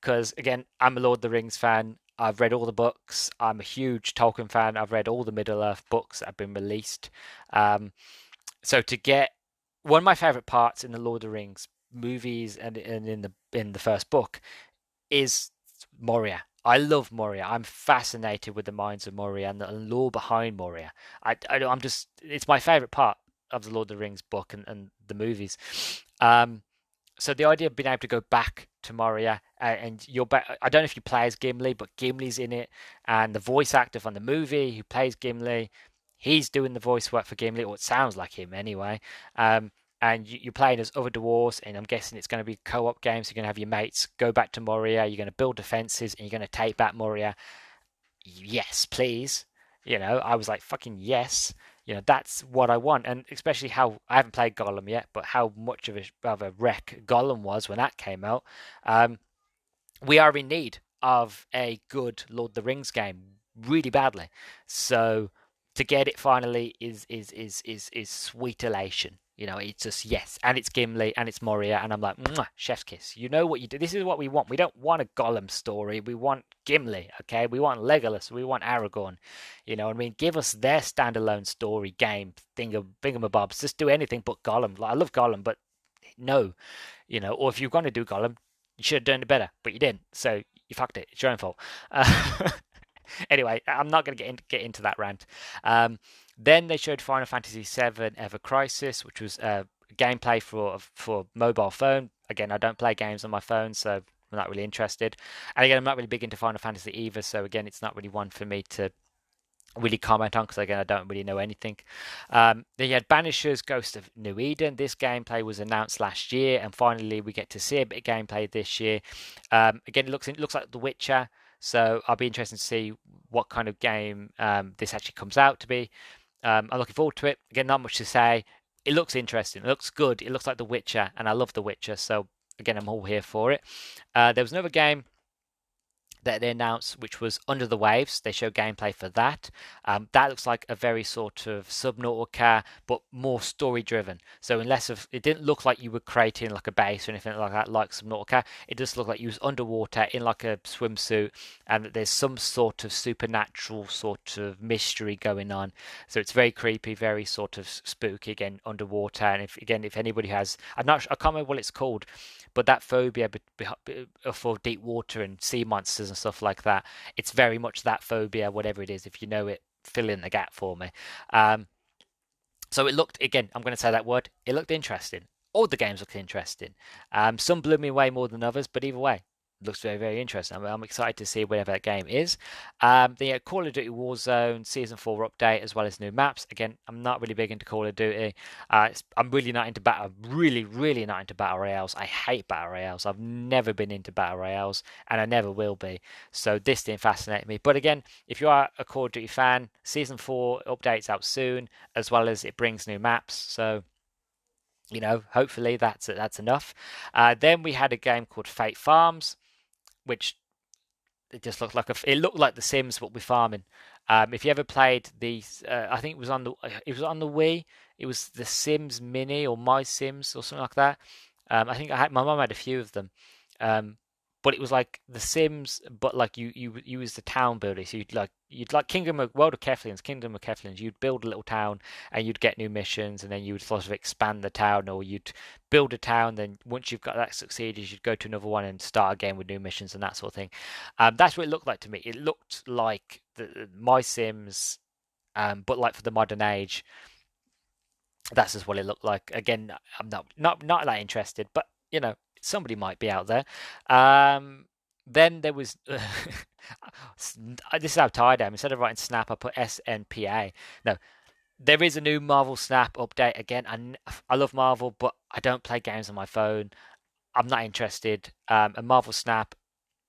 because, again, I'm a Lord of the Rings fan. I've read all the books. I'm a huge Tolkien fan. I've read all the Middle Earth books that have been released. Um, so to get one of my favorite parts in the Lord of the Rings movies and, and in the in the first book is Moria. I love Moria. I'm fascinated with the minds of Moria and the lore behind Moria. I, I am just it's my favorite part of the Lord of the Rings book and, and the movies. Um, so the idea of being able to go back to Moria uh, and you're back. I don't know if you play as Gimli, but Gimli's in it, and the voice actor from the movie who plays Gimli, he's doing the voice work for Gimli, or it sounds like him anyway. Um, and you, are playing as other dwarves, and I'm guessing it's going to be co-op games. You're going to have your mates go back to Moria. You're going to build defenses, and you're going to take back Moria. Yes, please. You know, I was like, fucking yes you know that's what I want, and especially how I haven't played Gollum yet, but how much of a of a wreck Gollum was when that came out. Um, we are in need of a good Lord of the Rings game really badly, so to get it finally is is is is is sweet elation. You know, it's just yes, and it's Gimli and it's Moria, and I'm like, chef's kiss. You know what you do. This is what we want. We don't want a Gollum story. We want Gimli. Okay, we want Legolas. We want Aragorn. You know, I mean, give us their standalone story game thingam thingamabobs. Just do anything but Gollum. Like, I love Gollum, but no, you know. Or if you're going to do Gollum, you should have done it better, but you didn't. So you fucked it. It's your own fault. Uh, anyway, I'm not going to get in, get into that rant. Um, then they showed Final Fantasy VII Ever Crisis, which was uh, gameplay for for mobile phone. Again, I don't play games on my phone, so I'm not really interested. And again, I'm not really big into Final Fantasy either, so again, it's not really one for me to really comment on because again I don't really know anything. Um, then you had Banishers Ghost of New Eden. This gameplay was announced last year, and finally we get to see a bit of gameplay this year. Um, again, it looks it looks like The Witcher, so I'll be interested to see what kind of game um, this actually comes out to be. Um, I'm looking forward to it. Again, not much to say. It looks interesting. It looks good. It looks like The Witcher, and I love The Witcher. So again, I'm all here for it. Uh, there was another game that they announced, which was Under the Waves. They showed gameplay for that. Um, that looks like a very sort of Subnautica, but more story driven. So unless of, it didn't look like you were creating like a base or anything like that, like Subnautica. It just looked like you was underwater in like a swimsuit, and there's some sort of supernatural sort of mystery going on. So it's very creepy, very sort of spooky again underwater. And if again, if anybody has, I'm not, I can't remember what it's called, but that phobia for deep water and sea monsters and stuff like that, it's very much that phobia, whatever it is. If you know it, fill in the gap for me. Um, so it looked again. I'm going to say that word. It looked interesting. All the games looked interesting. Um, some blew me away more than others, but either way, looks very, very interesting. I'm, I'm, excited to see whatever that game is. Um, the uh, Call of Duty Warzone Season 4 update, as well as new maps. Again, I'm not really big into Call of Duty. Uh, I'm really not into battle. Really, really not into battle royales. I hate battle royales. I've never been into battle royales, and I never will be. So this didn't fascinate me. But again, if you are a Call of Duty fan, Season 4 updates out soon, as well as it brings new maps. So you know, hopefully that's that's enough. Uh, then we had a game called Fate Farms which it just looked like a, it looked like The Sims but with farming. Um, if you ever played the, uh, I think it was on the, it was on the Wii. It was the Sims Mini or My Sims or something like that. Um, I think I had my mum had a few of them. Um, but it was like The Sims, but like you you you was the town builder. So you'd like you'd like Kingdom of World of Keflings, Kingdom of Keflings. You'd build a little town and you'd get new missions, and then you would sort of expand the town, or you'd build a town. Then once you've got that succeeded, you'd go to another one and start again with new missions and that sort of thing. Um, that's what it looked like to me. It looked like the, My Sims, um, but like for the modern age. That's just what it looked like. Again, I'm not not not that interested, but you know, somebody might be out there. Um, then there was this is how tired I am. Instead of writing Snap, I put SNPA. No, there is a new Marvel Snap update again. I, I love Marvel, but I don't play games on my phone. I'm not interested. Um, a Marvel Snap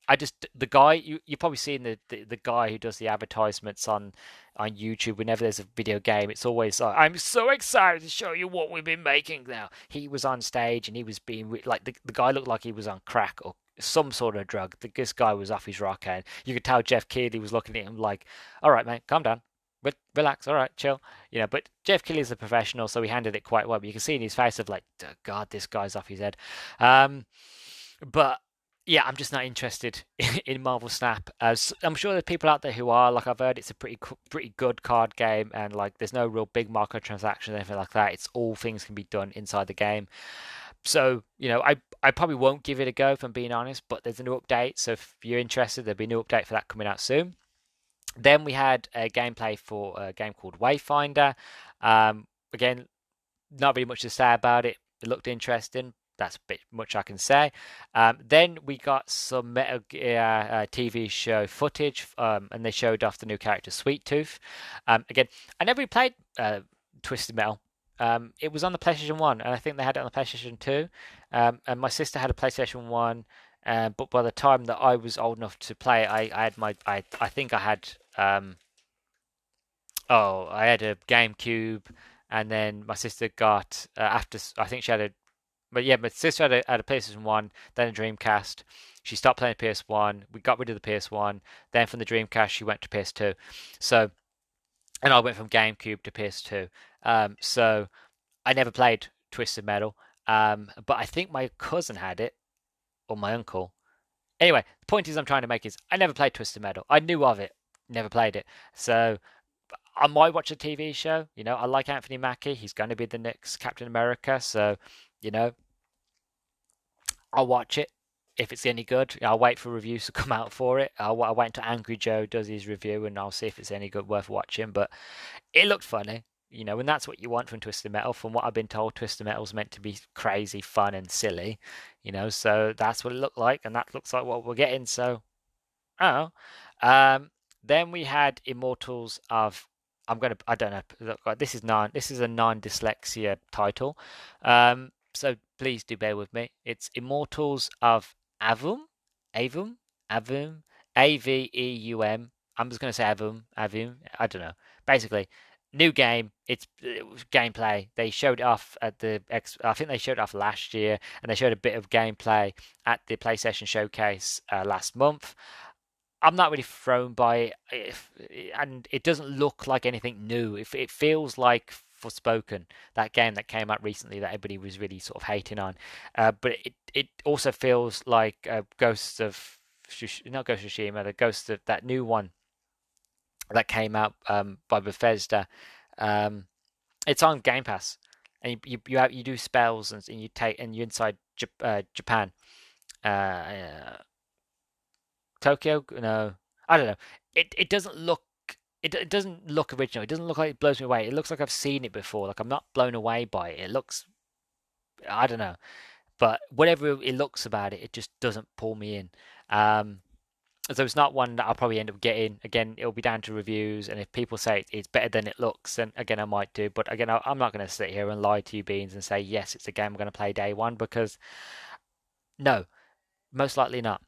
I just the guy you you probably seen the, the, the guy who does the advertisements on on YouTube whenever there's a video game. It's always like I'm so excited to show you what we've been making now. He was on stage and he was being like the the guy looked like he was on crack or some sort of drug. This guy was off his rocker, and you could tell Geoff Keighley was looking at him like, "All right, man, calm down." But relax, all right, chill. You know, but Geoff Keighley is a professional, so he handled it quite well. But you can see in his face of like, God, this guy's off his head. Um, but yeah, I'm just not interested in Marvel Snap. As I'm sure there's people out there who are. Like I've heard, it's a pretty pretty good card game, and like there's no real big microtransactions or anything like that. It's all things can be done inside the game. So you know, I I probably won't give it a go if I'm being honest. But there's a new update, so if you're interested, there'll be a new update for that coming out soon. Then we had a gameplay for a game called Wayfinder. Um, again, not really much to say about it. It looked interesting, that's a bit much I can say. Um, then we got some Metal Gear uh, TV show footage, um, and they showed off the new character Sweet Tooth. Um, again, I never played uh, Twisted Metal. Um, it was on the PlayStation One, and I think they had it on the PlayStation Two. Um, and my sister had a PlayStation One, uh, but by the time that I was old enough to play, I, I had my I I think I had um, oh I had a GameCube and then my sister got uh, after I think she had a but yeah, my sister had a, had a PlayStation 1, then a Dreamcast. She stopped playing PS1. We got rid of the PS1. Then from the Dreamcast, she went to PS2. So, and I went from GameCube to PS2. Um, so I never played Twisted Metal. Um, but I think my cousin had it, or my uncle. Anyway, the point is I'm trying to make is I never played Twisted Metal. I knew of it, never played it. So I might watch a TV show. You know, I like Anthony Mackie. He's going to be the next Captain America. So, you know, I'll watch it if it's any good. I'll wait for reviews to come out for it. I'll, I'll wait until Angry Joe does his review and I'll see if it's any good, worth watching. But it looked funny, you know, and that's what you want from Twisted Metal. From what I've been told, Twisted Metal's meant to be crazy, fun, and silly, you know. So that's what it looked like, and that looks like what we're getting. So, oh, um, then we had Immortals of. I'm gonna. I don't know. This is non. This is a non-dyslexia title. Um, so please do bear with me. It's Immortals of Avum, Avum, Avum, A V E U M. I'm just going to say Avum, Avum. I don't know. Basically, new game. It's it gameplay. They showed off at the. I think they showed off last year, and they showed a bit of gameplay at the PlayStation Showcase uh, last month. I'm not really thrown by it, and it doesn't look like anything new. If it feels like Forspoken, that game that came out recently that everybody was really sort of hating on. Uh, but it it also feels like uh, Ghosts of not Ghost of Tsushima, the Ghost of that new one that came out um, by Bethesda. Um, it's on Game Pass, and you you you, have, you do spells and, and, you take and you're inside uh, Japan. Uh, Tokyo? No, I don't know. It it doesn't look it, it doesn't look original. It doesn't look like it blows me away. It looks like I've seen it before. Like I'm not blown away by it. It looks, I don't know, but whatever it looks about it, it just doesn't pull me in. Um, so it's not one that I'll probably end up getting. Again, it'll be down to reviews, and if people say it's better than it looks, then again I might do. But again, I'm not going to sit here and lie to you, beans, and say yes, it's a game I'm going to play day one because no, most likely not.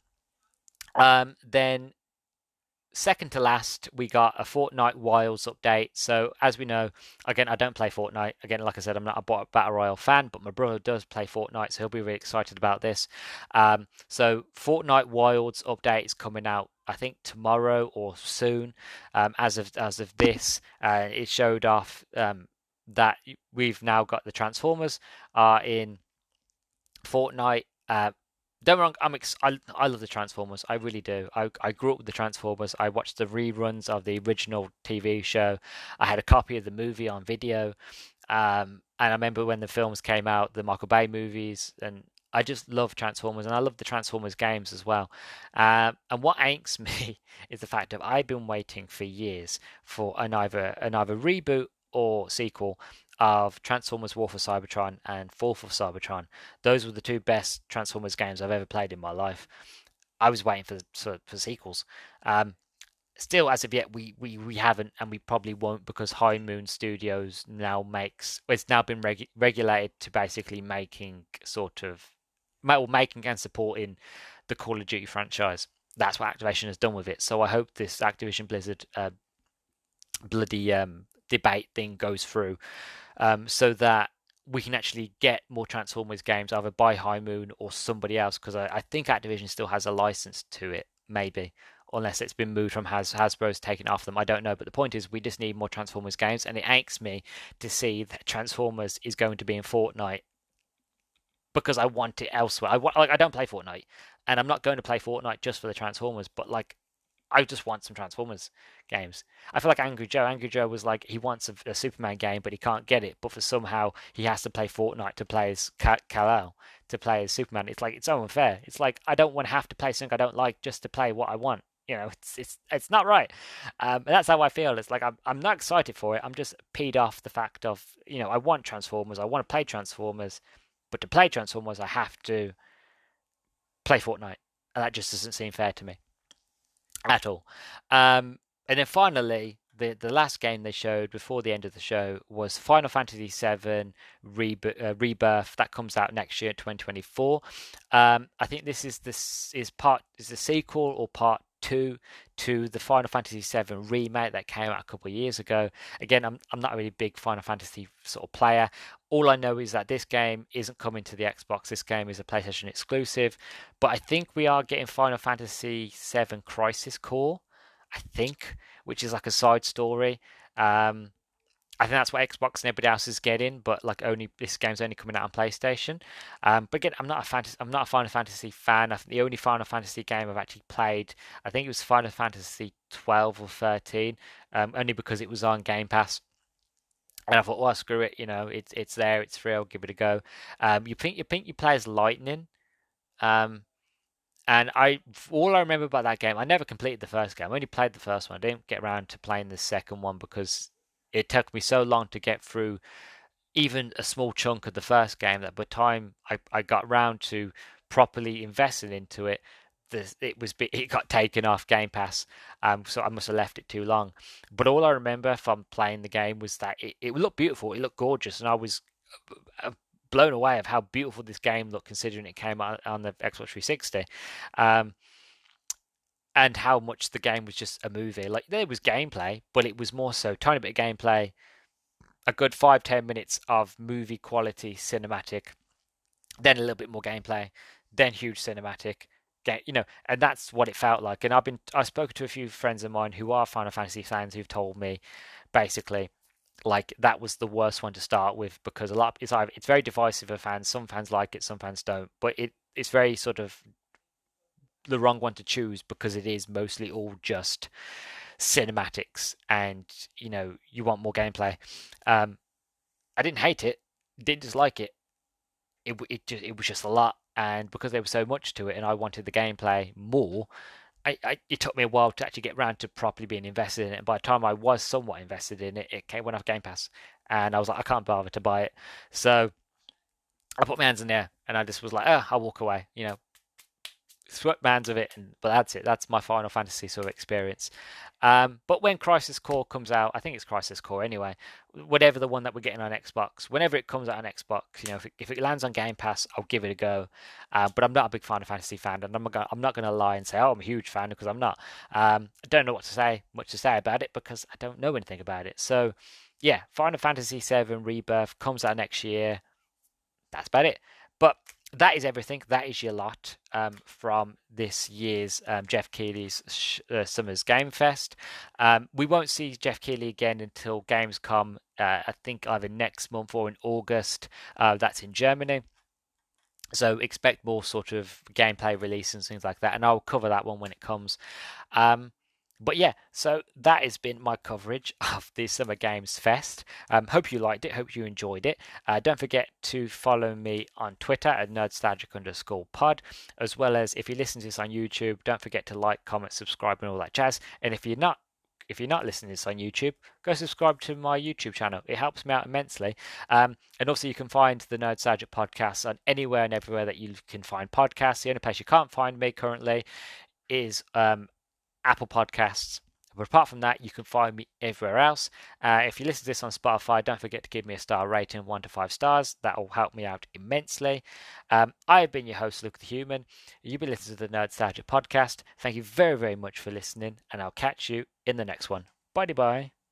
Um, then second to last, we got a Fortnite Wilds update. So, as we know, again, I don't play Fortnite. Again, like I said, I'm not a Battle Royale fan, but my brother does play Fortnite, so he'll be really excited about this. Um, so, Fortnite Wilds update is coming out I think tomorrow or soon. Um, as of as of this, uh, it showed off um, that we've now got the Transformers are in Fortnite. Uh, don't wrong, I'm ex- I, I love the Transformers. I really do. I, I grew up with the Transformers. I watched the reruns of the original TV show. I had a copy of the movie on video. Um, and I remember when the films came out, the Michael Bay movies, and I just love Transformers, and I love the Transformers games as well. Um, and what angst me is the fact that I've been waiting for years for an either an either reboot or sequel of Transformers War for Cybertron and Fall for Cybertron. Those were the two best Transformers games I've ever played in my life. I was waiting for for, for sequels. Um, still, as of yet, we, we, we haven't, and we probably won't because High Moon Studios now makes it's now been regu- regulated to basically making sort of well, making and supporting the Call of Duty franchise. That's what Activision has done with it. So I hope this Activision Blizzard uh, bloody um, debate thing goes through um, so that we can actually get more Transformers games either by High Moon or somebody else because I, I, think Activision still has a license to it, maybe, unless it's been moved from Has Hasbro's taken off them. I don't know, but the point is we just need more Transformers games, and it aches me to see that Transformers is going to be in Fortnite because I want it elsewhere. I like I don't play Fortnite, and I'm not going to play Fortnite just for the Transformers, but like I just want some Transformers games. I feel like Angry Joe. Angry Joe was like he wants a, a Superman game, but he can't get it. But for somehow he has to play Fortnite to play as Kal-El, to play as Superman. It's like it's so unfair. It's like I don't want to have to play something I don't like just to play what I want. You know, it's it's it's not right. Um, and that's how I feel. It's like I'm I'm not excited for it. I'm just peed off the fact of you know I want Transformers. I want to play Transformers, but to play Transformers I have to play Fortnite, and that just doesn't seem fair to me at all. Um, and then finally, the the last game they showed before the end of the show was Final Fantasy VII Rebirth. Uh, Rebirth that comes out next year, 2024. Um, I think this is this is part is the sequel or part two to the Final Fantasy VII remake that came out a couple of years ago. Again, I'm I'm not a really big Final Fantasy sort of player. All I know is that this game isn't coming to the Xbox. This game is a PlayStation exclusive. But I think we are getting Final Fantasy VII Crisis Core. I think, which is like a side story. Um, I think that's what Xbox and everybody else is getting, but like only this game's only coming out on PlayStation. Um, but again, I'm not a fantasy, I'm not a Final Fantasy fan. I think the only Final Fantasy game I've actually played, I think it was Final Fantasy 12 or 13, um, only because it was on Game Pass. And I thought, well, screw it, you know, it's it's there, it's free, I'll give it a go. Um, you think you think you play as Lightning, um, and I all I remember about that game, I never completed the first game. I only played the first one. I didn't get around to playing the second one because it took me so long to get through even a small chunk of the first game that by the time I, I got round to properly investing into it, the, it was it got taken off Game Pass, um, so I must have left it too long. But all I remember from playing the game was that it, it looked beautiful, it looked gorgeous, and I was uh, blown away of how beautiful this game looked, considering it came out on the Xbox 360. Um, and how much the game was just a movie. Like there was gameplay, but it was more so tiny bit of gameplay, a good five ten minutes of movie quality cinematic, then a little bit more gameplay, then huge cinematic. Get you know, and that's what it felt like. And I've been I've spoken to a few friends of mine who are Final Fantasy fans who've told me basically like that was the worst one to start with because a lot it's it's very divisive of fans. Some fans like it, some fans don't. But it it's very sort of the wrong one to choose because it is mostly all just cinematics and you know you want more gameplay um i didn't hate it didn't dislike it it it just it was just a lot and because there was so much to it and i wanted the gameplay more I, I it took me a while to actually get around to properly being invested in it. And by the time i was somewhat invested in it it came went off game pass and i was like i can't bother to buy it. So i put my hands in there and i just was like oh i'll walk away you know sweatbands of it, and, but that's it. That's my Final Fantasy sort of experience. Um, but when Crisis Core comes out, I think it's Crisis Core anyway. Whatever the one that we're getting on Xbox, whenever it comes out on Xbox, you know, if it, if it lands on Game Pass, I'll give it a go. Uh, but I'm not a big Final Fantasy fan, and I'm not I'm not going to lie and say, oh, I'm a huge fan because I'm not. Um, I don't know what to say, much to say about it because I don't know anything about it. So, yeah, Final Fantasy VII Rebirth comes out next year. That's about it. But that is everything. That is your lot um, from this year's um, Geoff Keighley's sh- uh, Summers Game Fest. Um, we won't see Geoff Keighley again until Gamescom, uh, I think either next month or in August. Uh, that's in Germany. So expect more sort of gameplay release and things like that, and I'll cover that one when it comes. Um, but yeah, so that has been my coverage of the Summer Games Fest. Um, hope you liked it. Hope you enjoyed it. Uh, don't forget to follow me on Twitter at nerdstalgic underscore pod, as well as if you listen to this on YouTube, don't forget to like, comment, subscribe, and all that jazz. And if you're not if you're not listening to this on YouTube, go subscribe to my YouTube channel. It helps me out immensely. Um, and also, you can find the Nerdstalgic podcast on anywhere and everywhere that you can find podcasts. The only place you can't find me currently is um, Apple Podcasts. But apart from that, you can find me everywhere else. Uh, if you listen to this on Spotify, don't forget to give me a star rating, one to five stars. That will help me out immensely. Um, I have been your host, Luke the Human. You've been listening to the Nerdstalgic podcast. Thank you very, very much for listening, and I'll catch you in the next one. Bye bye.